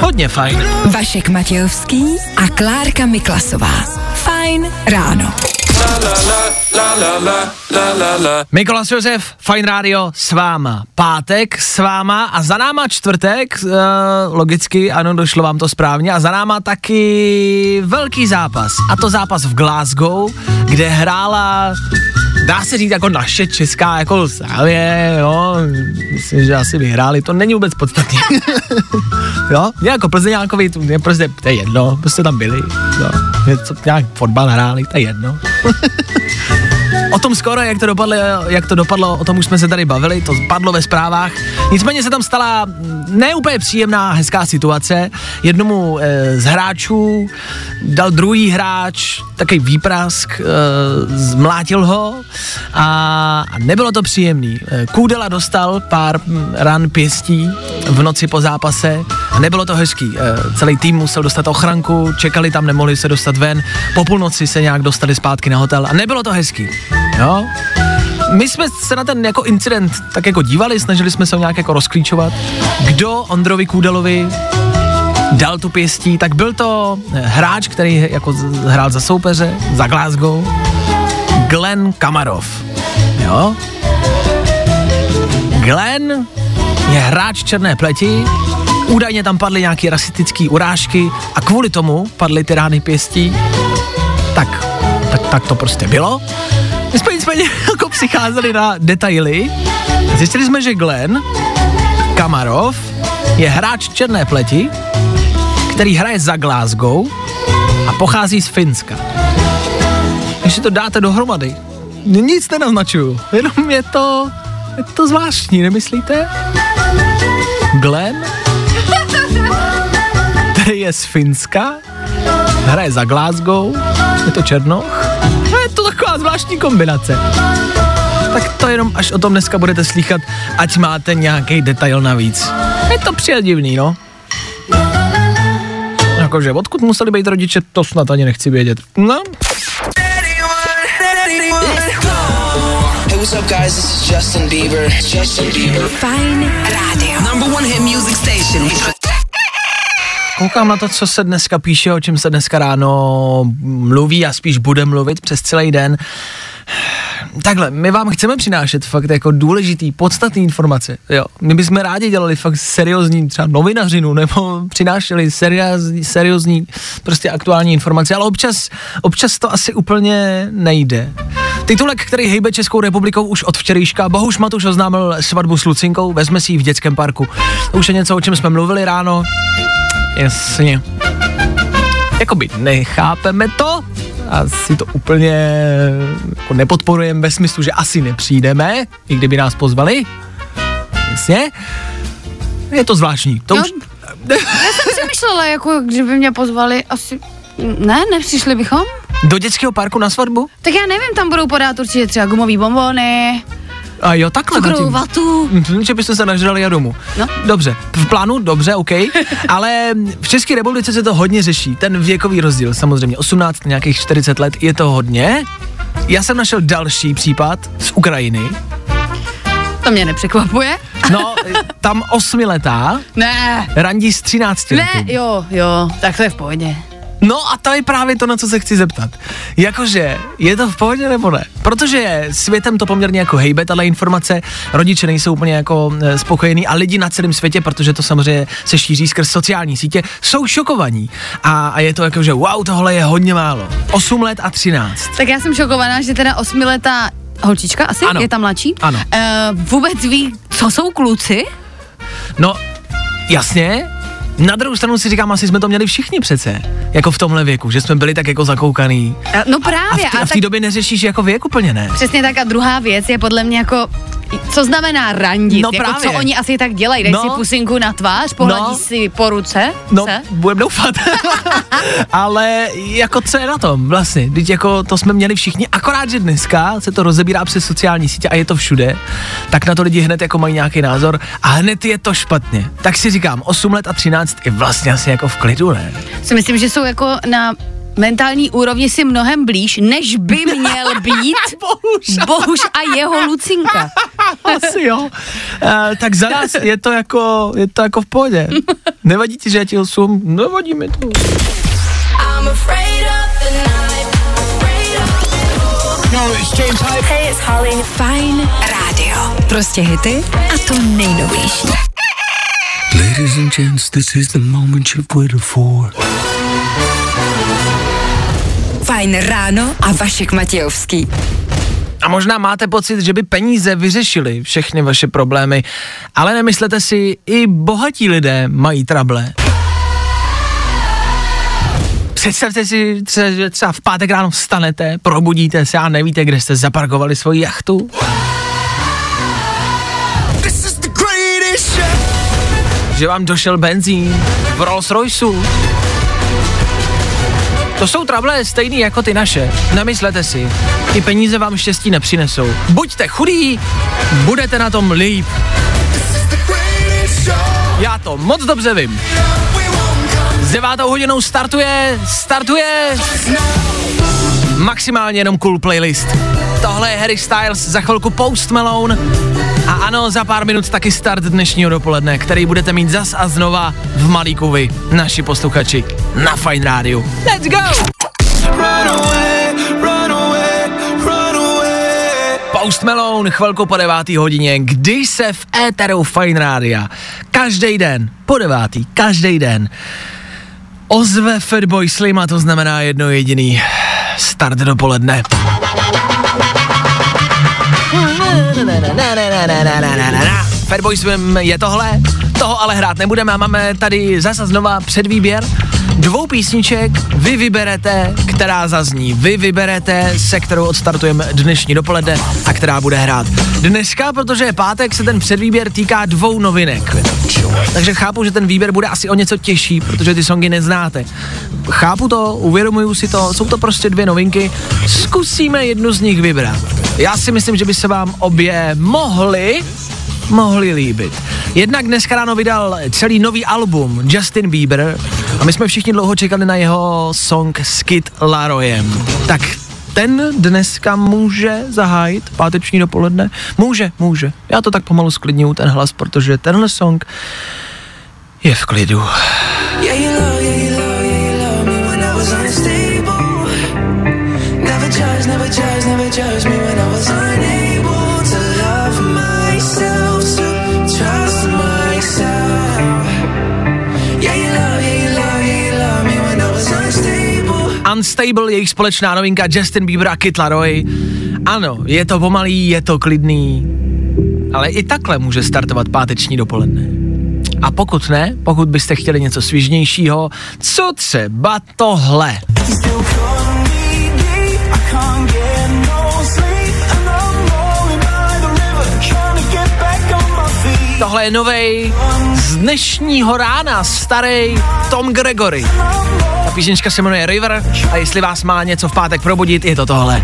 Hodně fajn. Vašek Matějovský a Klárka Miklasová. Fajn ráno. Mikolas Josef, Fine Radio s váma. Pátek s váma a za náma čtvrtek, uh, logicky, ano, došlo vám to správně, a za náma taky velký zápas. A to zápas v Glasgow, kde hrála dá se říct jako naše česká jako Slávě, jo, myslím, že asi vyhráli, to není vůbec podstatný. jo, jako Plzeňákovi, to prostě, to je jedno, prostě tam byli, jo, něco, nějak fotbal hráli, to je jedno. O tom skoro, jak to, dopadlo, jak to dopadlo, o tom už jsme se tady bavili, to padlo ve zprávách. Nicméně se tam stala neúplně příjemná, hezká situace. Jednomu e, z hráčů dal druhý hráč takový výprask, e, zmlátil ho a, a nebylo to příjemný. E, Kůdela dostal pár ran pěstí v noci po zápase A nebylo to hezký. E, celý tým musel dostat ochranku, čekali tam, nemohli se dostat ven. Po půlnoci se nějak dostali zpátky na hotel a nebylo to hezký. Jo? My jsme se na ten jako incident tak jako dívali, snažili jsme se ho nějak jako rozklíčovat. Kdo Ondrovi Kůdelovi dal tu pěstí, tak byl to hráč, který jako hrál za soupeře, za Glasgow, Glenn Kamarov. Jo? Glenn je hráč černé pleti, údajně tam padly nějaké rasistické urážky a kvůli tomu padly ty rány pěstí. Tak, tak, tak to prostě bylo. Jsme nicméně jako přicházeli na detaily. Zjistili jsme, že Glenn Kamarov je hráč černé pleti, který hraje za Glasgow a pochází z Finska. Když si to dáte dohromady, nic nenaznačuju, jenom je to, je to zvláštní, nemyslíte? Glenn, který je z Finska, hraje za Glasgow, je to Černoch, no to taková zvláštní kombinace. Tak to jenom až o tom dneska budete slychat, ať máte nějaký detail navíc. Je to přijel divný, no. Jakože odkud museli být rodiče, to snad ani nechci vědět. No, Hey, what's up, guys? This is Justin Bieber. Justin Bieber. Fajn rádio. Number one hit music station. Koukám na to, co se dneska píše, o čem se dneska ráno mluví a spíš bude mluvit přes celý den. Takhle, my vám chceme přinášet fakt jako důležitý, podstatný informace, jo. My bychom rádi dělali fakt seriózní třeba novinařinu, nebo přinášeli seriózní, seriózní prostě aktuální informace, ale občas, občas to asi úplně nejde. Titulek, který hejbe Českou republikou už od včerejška, Bohuš Matuš oznámil svatbu s Lucinkou, vezme si ji v dětském parku. To už je něco, o čem jsme mluvili ráno. Jasně. Jakoby nechápeme to, asi to úplně jako nepodporujeme ve smyslu, že asi nepřijdeme, i kdyby nás pozvali. Jasně. Je to zvláštní. To No. už, Já jsem přemýšlela, jako kdyby mě pozvali, asi... Ne, nepřišli bychom? do dětského parku na svatbu? Tak já nevím, tam budou podat určitě třeba gumový bonbony, A jo, takhle. cukrovou vatu. Mhm, že byste se nažrali a domů. No. Dobře, v plánu, dobře, OK, ale v České republice se to hodně řeší, ten věkový rozdíl, samozřejmě 18, nějakých 40 let, je to hodně. Já jsem našel další případ z Ukrajiny. To mě nepřekvapuje. No, tam osmiletá Ne, randí s 13 ne, jo, jo, tak to je v pohodě. No a to je právě to, na co se chci zeptat. Jakože, je to v pohodě nebo ne? Protože světem to poměrně jako hejbe, tahle informace, rodiče nejsou úplně jako e, spokojení a lidi na celém světě, protože to samozřejmě se šíří skrz sociální sítě, jsou šokovaní. A, a je to jako, že wow, tohle je hodně málo. 8 let a 13. Tak já jsem šokovaná, že teda osmiletá holčička asi Ano. je tam mladší. Ano. Uh, vůbec ví, co jsou kluci? No, jasně, na druhou stranu si říkám, asi jsme to měli všichni přece, jako v tomhle věku, že jsme byli tak jako zakoukaný. No právě. a v té tak, době neřešíš jako věk úplně ne. Přesně tak a druhá věc je podle mě jako, co znamená randit? No jako právě. co oni asi tak dělají? Dají No. si pusinku na tvář, pohladí No. si po ruce? No, Se? budem doufat. Ale jako co je na tom vlastně? Teď jako to jsme měli všichni, akorát, že dneska se to rozebírá přes sociální sítě a je to všude, tak na to lidi hned jako mají nějaký názor a hned je to špatně. Tak si říkám, 8 let a 13 je vlastně asi jako v klidu, ne? Si myslím, že jsou jako na mentální úrovni si mnohem blíž, než by měl být Bohuž. Bohuž a jeho Lucinka. Asi jo. Uh, tak za nás je to jako, je to jako v pohodě. Nevadí ti, že já ti 8? Nevadí mi to. No, it's James Hype. Fajn rádio. Prostě hity a to nejnovější. Ladies and gents, this is the moment you've waited for. Fajn ráno a Vašek Matějovský. A možná máte pocit, že by peníze vyřešily všechny vaše problémy, ale nemyslete si, i bohatí lidé mají trable. Představte si, že třeba v pátek ráno vstanete, probudíte se a nevíte, kde jste zaparkovali svoji jachtu. Že vám došel benzín v Rolls Royceu. To jsou trable stejný jako ty naše. Nemyslete si, ty peníze vám štěstí nepřinesou. Buďte chudí, budete na tom líp. Já to moc dobře vím. S devátou hodinou startuje, startuje maximálně jenom cool playlist. Tohle je Harry Styles, za chvilku Post Malone a ano, za pár minut taky start dnešního dopoledne, který budete mít zas a znova v Malíku vy, naši posluchači, na Fine Rádiu. Let's go! Post Malone, chvilku po devátý hodině, kdy se v éteru Fine Rádia každý den, po devátý, každý den, ozve Fatboy Slim a to znamená jedno jediný start dopoledne. Fatboy Slim je tohle, toho ale hrát nebudeme a máme tady zase znova předvýběr dvou písniček, vy vyberete, která zazní, vy vyberete, se kterou odstartujeme dnešní dopoledne a která bude hrát. Dneska, protože je pátek, se ten předvýběr týká dvou novinek. Takže chápu, že ten výběr bude asi o něco těžší, protože ty songy neznáte. Chápu to, uvědomuju si to, jsou to prostě dvě novinky, zkusíme jednu z nich vybrat. Já si myslím, že by se vám obě mohly mohli líbit. Jednak dneska ráno vydal celý nový album Justin Bieber a my jsme všichni dlouho čekali na jeho song s Kid Laroyem. Tak ten dneska může zahájit páteční dopoledne? Může, může. Já to tak pomalu sklidňuju ten hlas, protože tenhle song je v klidu. Me when I was. Never judge, never judge, me when I was unstable. Jejich společná novinka Justin Bieber a Kid Laroi. Ano, je to pomalý, je to klidný, ale i takhle může startovat páteční dopoledne. A pokud ne, pokud byste chtěli něco svižnějšího, co třeba tohle. Tohle je novej z dnešního rána starý Tom Gregory. Ta písnička se jmenuje River a jestli vás má něco v pátek probudit, je to tohle.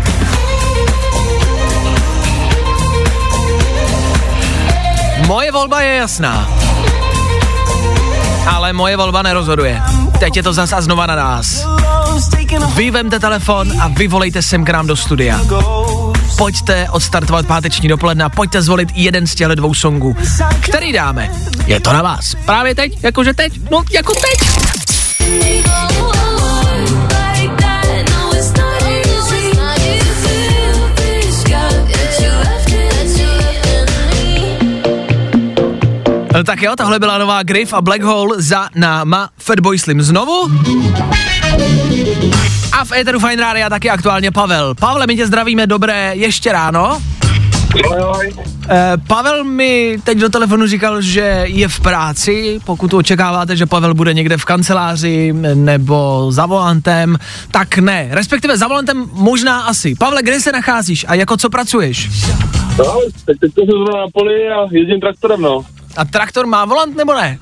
Moje volba je jasná. Ale moje volba nerozhoduje. Teď je to zas a znova na nás. Vy vemte telefon a vyvolejte sem k nám do studia. Pojďte odstartovat páteční dopoledne a pojďte zvolit jeden z těchto dvou songů. Který dáme? Je to na vás. Právě teď? Jakože teď? No, jako teď. Tak jo, tohle byla nová Griff a Black Hole za náma Fatboy Slim znovu. A v Eteru Fine Rádia taky aktuálně Pavel. Pavle, my tě zdravíme, dobré ještě ráno. Eh, Pavel mi teď do telefonu říkal, že je v práci, pokud očekáváte, že Pavel bude někde v kanceláři nebo za volantem, tak ne, respektive za volantem možná asi. Pavle, kde se nacházíš a jako co pracuješ? No, teď teď jsem na poli a jezdím traktorem, no. A traktor má volant nebo ne?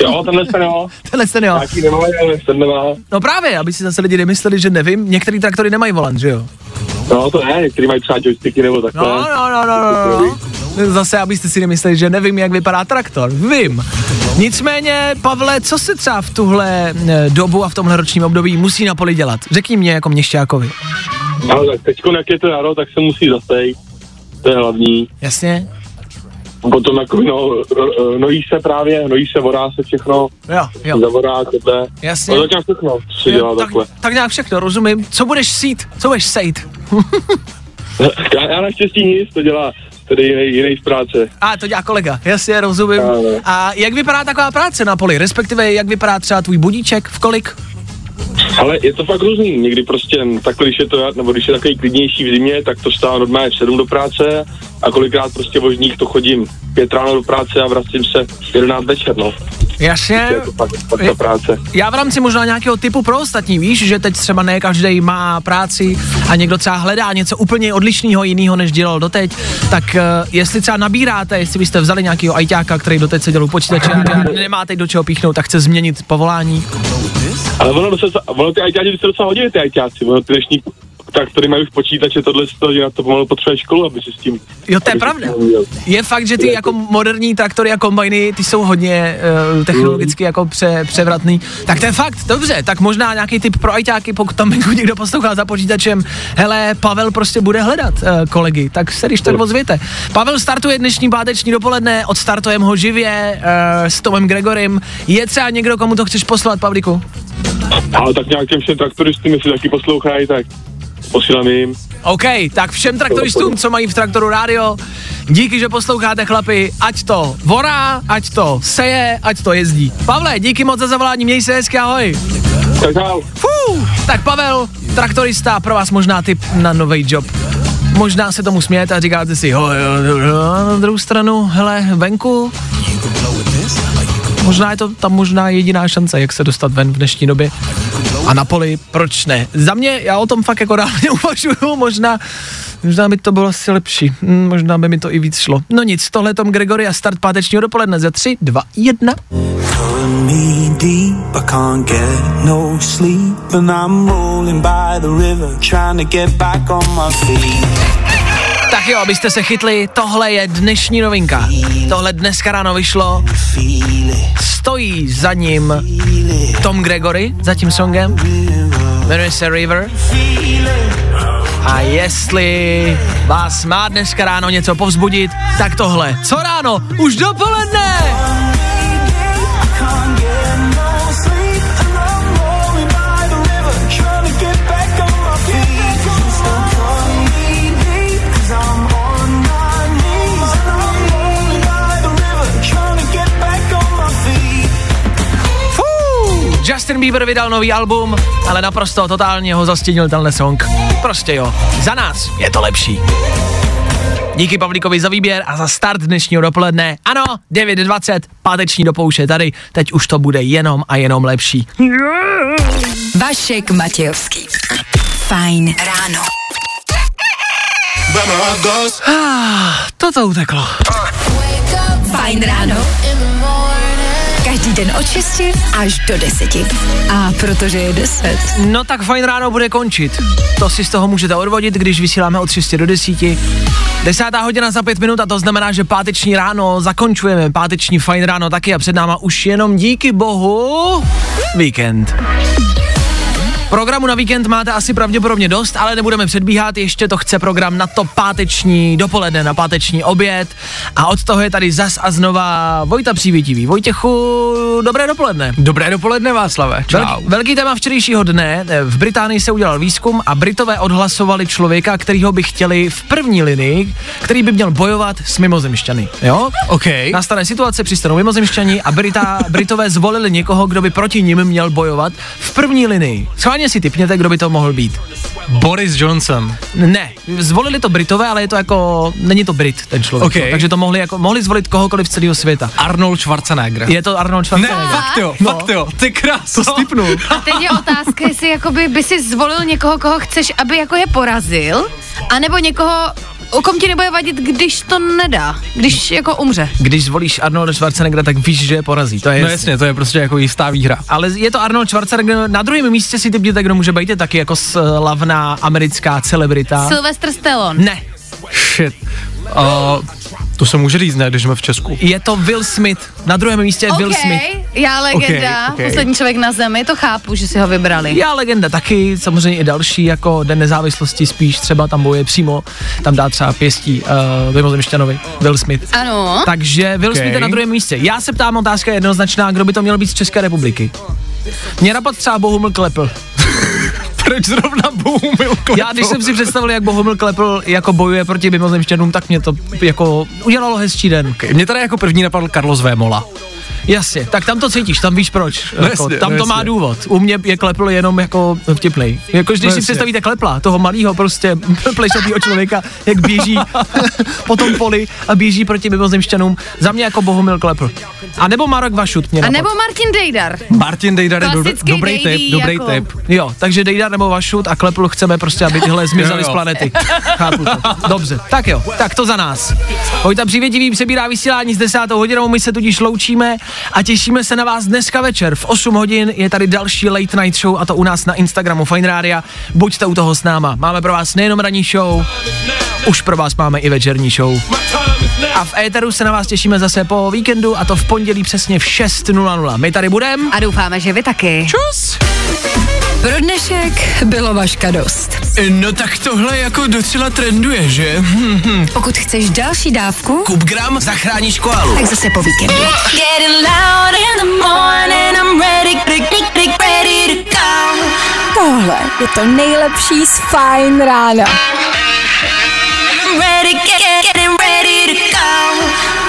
Jo, tenhle ten jo. Tenhle ten jo. Nějaký nemá, ten nemá. No právě, aby si zase lidi nemysleli, že nevím, některý traktory nemají volant, že jo? No to ne, některý mají třeba joysticky nebo takhle. No, no, no, no, no, no. Zase, abyste si nemysleli, že nevím, jak vypadá traktor. Vím. Nicméně, Pavle, co se třeba v tuhle eh, dobu a v tomhle ročním období musí na poli dělat? Řekni mě jako měšťákovi. No, tak teďko, jak je to jaro, tak se musí zasejt. To je hlavní. Jasně? Potom jako, no, ro- nojí se právě, nojí se, vodá se všechno. Jo, jo. Zavorá, tohle. Jasně. No, tak nějak všechno, co se Jo, dělá tak, takhle. tak nějak všechno, rozumím. Co budeš sít? Co budeš sejt? Já, já naštěstí nic, to dělá tady jiný, jiný z práce. A to dělá kolega, jasně, rozumím. Ano. A jak vypadá taková práce na poli? Respektive, jak vypadá třeba tvůj budíček, v kolik? Ale je to fakt různý. Někdy prostě takhle, když je to, nebo když je takový klidnější v zimě, tak to stává normálně v 7 do práce a kolikrát prostě vožník to chodím pět ráno do práce a vracím se v 11 večer, no. Jasně. Je to fakt, fakt ta práce. Já v rámci možná nějakého typu pro ostatní, víš, že teď třeba ne každý má práci a někdo třeba hledá něco úplně odlišného jiného, než dělal doteď, tak uh, jestli třeba nabíráte, jestli byste vzali nějakého ajťáka, který doteď seděl u počítače a nemá teď do čeho píchnout, tak chce změnit povolání. Ale ono, ono ty ajťáci by se docela hodili, ty ajťáci, ono ty dnešní traktory mají už počítače, tohle, to, že na to pomalu potřebuje školu, aby si s tím... Jo, to je pravda. Je fakt, že ty jako moderní traktory a kombajny, ty jsou hodně uh, technologicky jako pře, převratný. Tak to je fakt, dobře, tak možná nějaký typ pro ajťáky, pokud tam venku někdo poslouchá za počítačem. Hele, Pavel prostě bude hledat uh, kolegy, tak se když tak ozvěte. Pavel startuje dnešní páteční dopoledne, odstartujeme ho živě uh, s Tomem Gregorem. Je třeba někdo, komu to chceš poslat, Pavlíku? Ale tak nějak těm všem traktoristům, jestli taky poslouchají, tak posílám jim. OK, tak všem traktoristům, co mají v traktoru rádio, díky, že posloucháte chlapi, ať to vorá, ať to seje, ať to jezdí. Pavle, díky moc za zavolání, měj se hezky, ahoj. Tak dál. Fů, tak Pavel, traktorista, pro vás možná tip na nový job. Možná se tomu smějete a říkáte si, jo, jo, jo, na druhou stranu, hele, venku, možná je to tam možná jediná šance, jak se dostat ven v dnešní době. A na poli, proč ne? Za mě, já o tom fakt jako reálně uvažuju, možná, možná by to bylo asi lepší, Hm, možná by mi to i víc šlo. No nic, tohle Tom Gregory a start pátečního dopoledne za 3, 2, 1. Pulling me deep, Tak jo, abyste se chytli, tohle je dnešní novinka. Tohle dneska ráno vyšlo. Stojí za ním Tom Gregory, za tím songem. Jmenuje se River. A jestli vás má dneska ráno něco povzbudit, tak tohle. Co ráno? Už dopoledne! Justin Bieber vydal nový album, ale naprosto totálně ho zastínil tenhle song. Prostě jo, za nás je to lepší. Díky Pavlíkovi za výběr a za start dnešního dopoledne. Ano, 9.20, páteční dopouše tady, teď už to bude jenom a jenom lepší. Vašek Matějovský. Fajn ráno. Ah, toto uteklo. Fajn ráno. Každý den od 6 až do 10. A protože je 10. No tak fajn ráno bude končit. To si z toho můžete odvodit, když vysíláme od 6 do 10. Desátá hodina za pět minut a to znamená, že páteční ráno zakončujeme. Páteční fajn ráno taky a před náma už jenom díky bohu víkend. Programu na víkend máte asi pravděpodobně dost, ale nebudeme předbíhat, ještě to chce program na to páteční dopoledne, na páteční oběd a od toho je tady zas a znova Vojta Přívětivý. Vojtěchu, dobré dopoledne. Dobré dopoledne, Václave. Čau. Velký, velký téma včerejšího dne. V Británii se udělal výzkum a Britové odhlasovali člověka, kterýho by chtěli v první linii, který by měl bojovat s mimozemšťany. Jo? OK. Nastane situace, přistanou mimozemšťani a Brita, Britové zvolili někoho, kdo by proti nim měl bojovat v první linii. Schválně si typněte, kdo by to mohl být. Boris Johnson. Ne, zvolili to Britové, ale je to jako, není to Brit ten člověk. OK. jo. Takže to mohli, jako, mohli zvolit kohokoliv z celého světa. Arnold Schwarzenegger. Je to Arnold ne, Schwarzenegger. fakt jo, No. fakt jo, ty krásno. To stipnul. A teď je otázka, jestli jakoby by si zvolil někoho, koho chceš, aby jako je porazil, anebo někoho, kom ti nebude vadit, když to nedá, když jako umře. Když zvolíš Arnolda Schwarzeneggera, tak víš, že je porazí. To je No jasně, to je prostě jako jistá výhra. Ale je to Arnold Schwarzenegger, na druhém místě si typněte, kdo může být, je taky jako slavná americká celebrita. Sylvester Stallone. ne, Shit. Uh, to se může říct, ne, když jsme v Česku. je to Will Smith. Na druhém místě je Will Smith. já legenda, Ok, ok. poslední člověk na zemi, to chápu, že si ho vybrali. Já legenda taky, samozřejmě i další, jako Den nezávislosti spíš, třeba tam boje přímo, tam dá třeba pěstí uh, Mimozemšťanovi, Will Smith. Ano. Takže Will Smith je na druhém místě. Já se ptám, otázka je jednoznačná, kdo by to měl být z České republiky. Mě napad třeba Bohumil Klepl. Proč zrovna Bohumil Já, když jsem si představil, jak Bohumil Klepl jako bojuje proti mimozemšťanům, tak mě to jako udělalo hezčí den. Mě tady jako první napadl Carlos Vémola. Jasně, tak tam to cítíš, tam víš proč. No jako, jasně, tam no to má jasně. důvod. U mě je Klepl jenom jako vtipnej. Jako když No si jasně. představíte Klepla, toho malého prostě plešatýho člověka, jak běží po tom poli a běží proti mimozemšťanům, za mě jako Bohumil Klepl. A nebo Marek Vašut mě A nebo Martin Dejdar. Martin Dejdar je do, dobrý Dejdy, tip, dobrý jako- tip. Jo, takže Dejdar nebo Vašut a Klepl chceme prostě, aby tyhle zmizely z planety. Chápu to. Dobře, tak jo, tak to za nás. Vojta Přivětivý přebírá vysílání s desátou hodinou, my se tudíž loučíme a těšíme se na vás dneska večer. V 8 hodin je tady další Late Night Show a to u nás na Instagramu Fine Radio. Buďte u toho s náma. Máme pro vás nejenom ranní show, už pro vás máme i večerní show. A v éteru se na vás těšíme zase po víkendu a to v pondělí přesně v 6.00. My tady budeme. A doufáme, že vy taky. Čus! Pro dnešek bylo vaška dost. No tak tohle jako docela trenduje, že? Pokud chceš další dávku, Kup gram, zachráníš koalu. tak zase po víkendu. Getting loud in the morning, I'm ready, ready, ready to go. Tohle je to nejlepší z Fajn rána. Ready, get, getting ready.